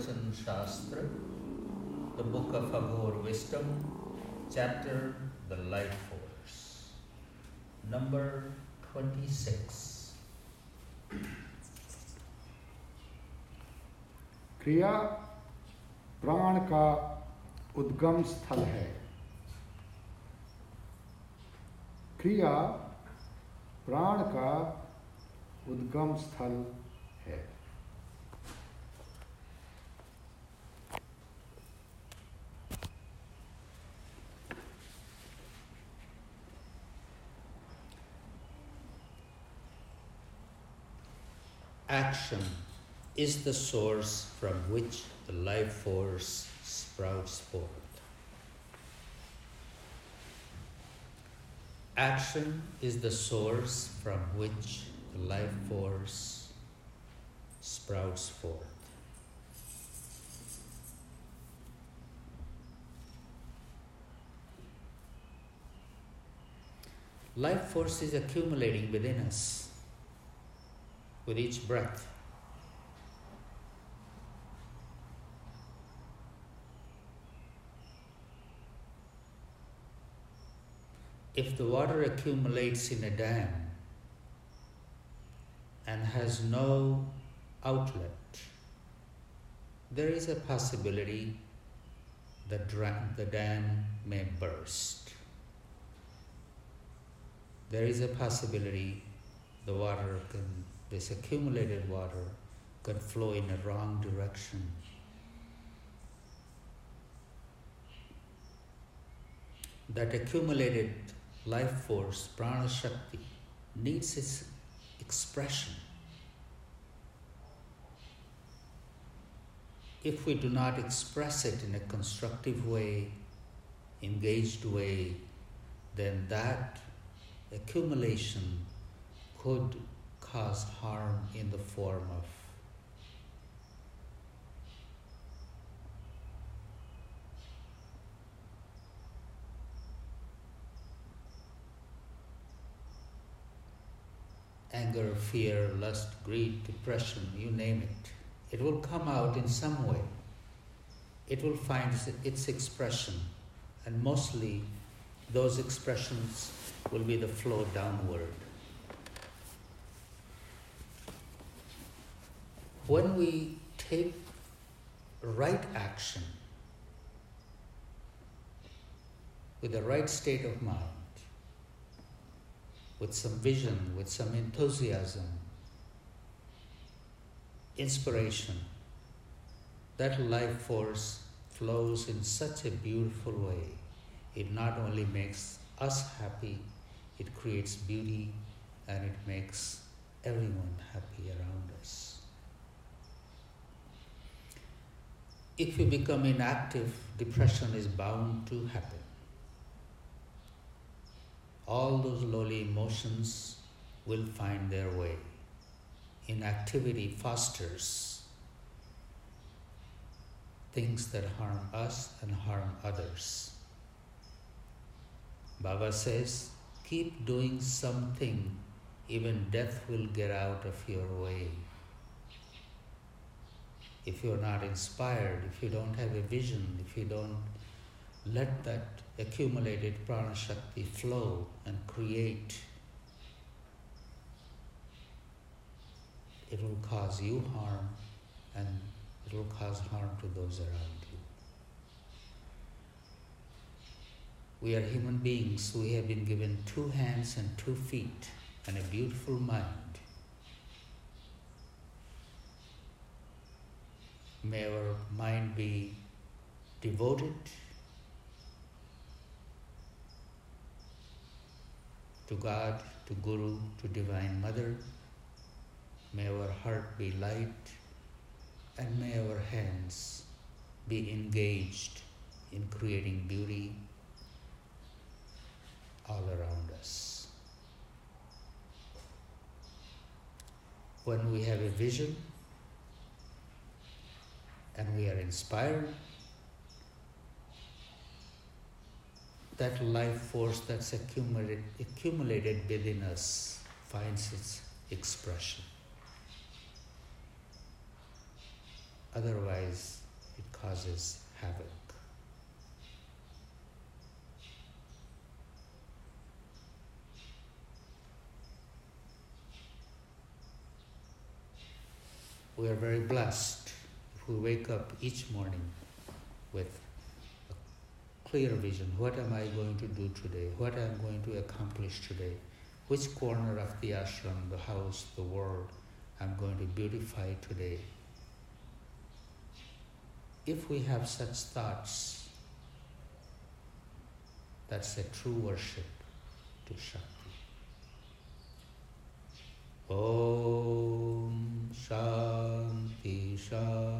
प्रवचन शास्त्र the book of Aghor wisdom chapter the life force number twenty six क्रिया प्राण का उद्गम स्थल है। क्रिया प्राण का उद्गम स्थल Action is the source from which the life force sprouts forth. Action is the source from which the life force sprouts forth. Life force is accumulating within us with each breath. If the water accumulates in a dam and has no outlet, there is a possibility that the dam may burst. There is a possibility the water can, this accumulated water, can flow in the wrong direction. That accumulated life force, prana shakti, needs its expression. If we do not express it in a constructive way, engaged way, then that accumulation could cause harm in the form of anger, fear, lust, greed, depression, you name it. It will come out in some way. It will find its expression, and mostly those expressions will be the flow downward. When we take right action with the right state of mind, with some vision, with some enthusiasm, inspiration, that life force flows in such a beautiful way. It not only makes us happy, it creates beauty and it makes everyone happy around us. If you become inactive, depression is bound to happen. All those lowly emotions will find their way. Inactivity fosters things that harm us and harm others. Baba says, keep doing something, even death will get out of your way. If you're not inspired, if you don't have a vision, if you don't let that accumulated prana shakti flow and create, it will cause you harm and it will cause harm to those around you. We are human beings. We have been given two hands and two feet and a beautiful mind. May our mind be devoted to God, to Guru, to Divine Mother. May our heart be light and may our hands be engaged in creating beauty all around us. When we have a vision and we are inspired, that life force that's accumulated, accumulated within us finds its expression. Otherwise, it causes havoc. We are very blessed we wake up each morning with a clear vision. What am I going to do today? What am I going to accomplish today? Which corner of the ashram, the house, the world I'm going to beautify today? If we have such thoughts, that's a true worship to Shakti. Om Shanti Shanti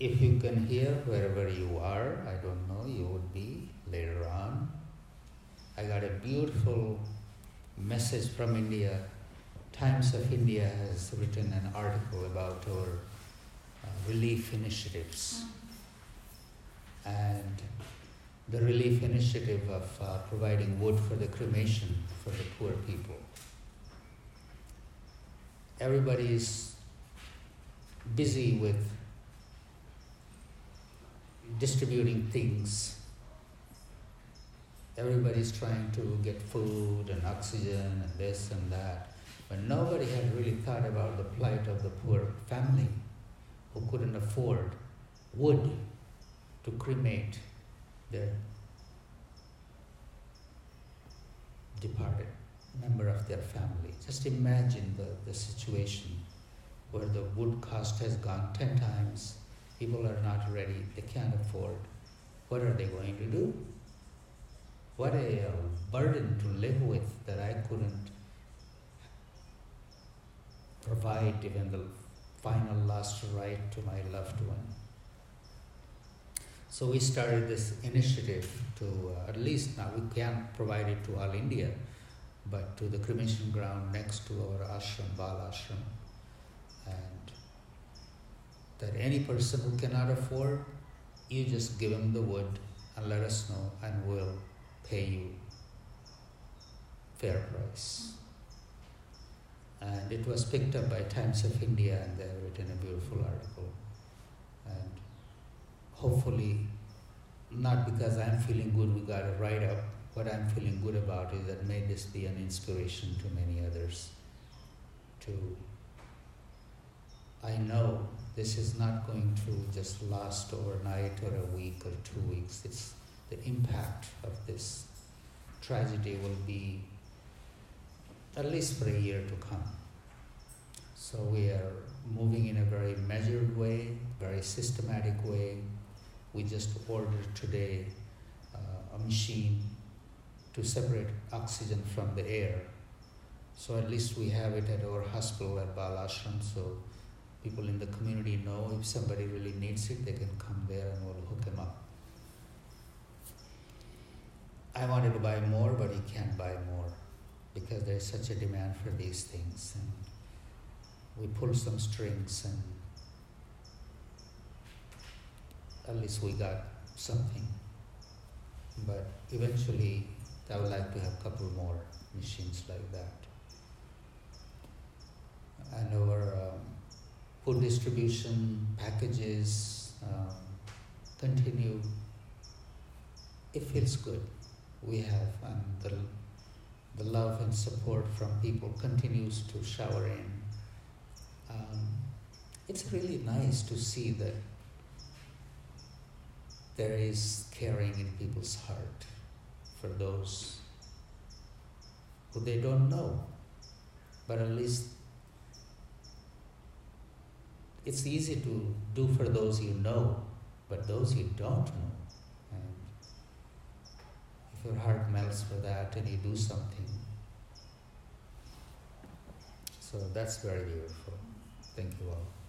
If you can hear wherever you are, I don't know, you would be later on. I got a beautiful message from India. Times of India has written an article about our uh, relief initiatives. And the relief initiative of uh, providing wood for the cremation for the poor people. Everybody is busy with distributing things. Everybody's trying to get food and oxygen and this and that. But nobody had really thought about the plight of the poor family who couldn't afford wood to cremate their departed member of their family. Just imagine the, the situation where the wood cost has gone 10 times People are not ready, they can't afford. What are they going to do? What a uh, burden to live with that I couldn't provide even the final last rite to my loved one. So we started this initiative to, uh, at least now we can't provide it to all India, but to the cremation ground next to our ashram, Bal ashram. That any person who cannot afford, you just give him the wood and let us know and we'll pay you fair price. And it was picked up by Times of India and they have written a beautiful article. And hopefully, not because I'm feeling good, we got a write up. What I'm feeling good about is that may this be an inspiration to many others to I know this is not going to just last overnight or a week or two weeks. It's the impact of this tragedy will be at least for a year to come. So we are moving in a very measured way, very systematic way. We just ordered today uh, a machine to separate oxygen from the air. So at least we have it at our hospital at Balashram. So people in the community know if somebody really needs it, they can come there and we'll hook them up. I wanted to buy more, but you can't buy more because there's such a demand for these things. And we pulled some strings, and at least we got something. But eventually, I would like to have a couple more machines like that. And our um, food distribution packages um, continue. It feels good. We have, and the, the love and support from people continues to shower in. Um, it's really nice to see that there is caring in people's heart for those who they don't know. But at least it's easy to do for those you know, but those you don't know. And if your heart melts for that and you do something, so that's very beautiful. Thank you all.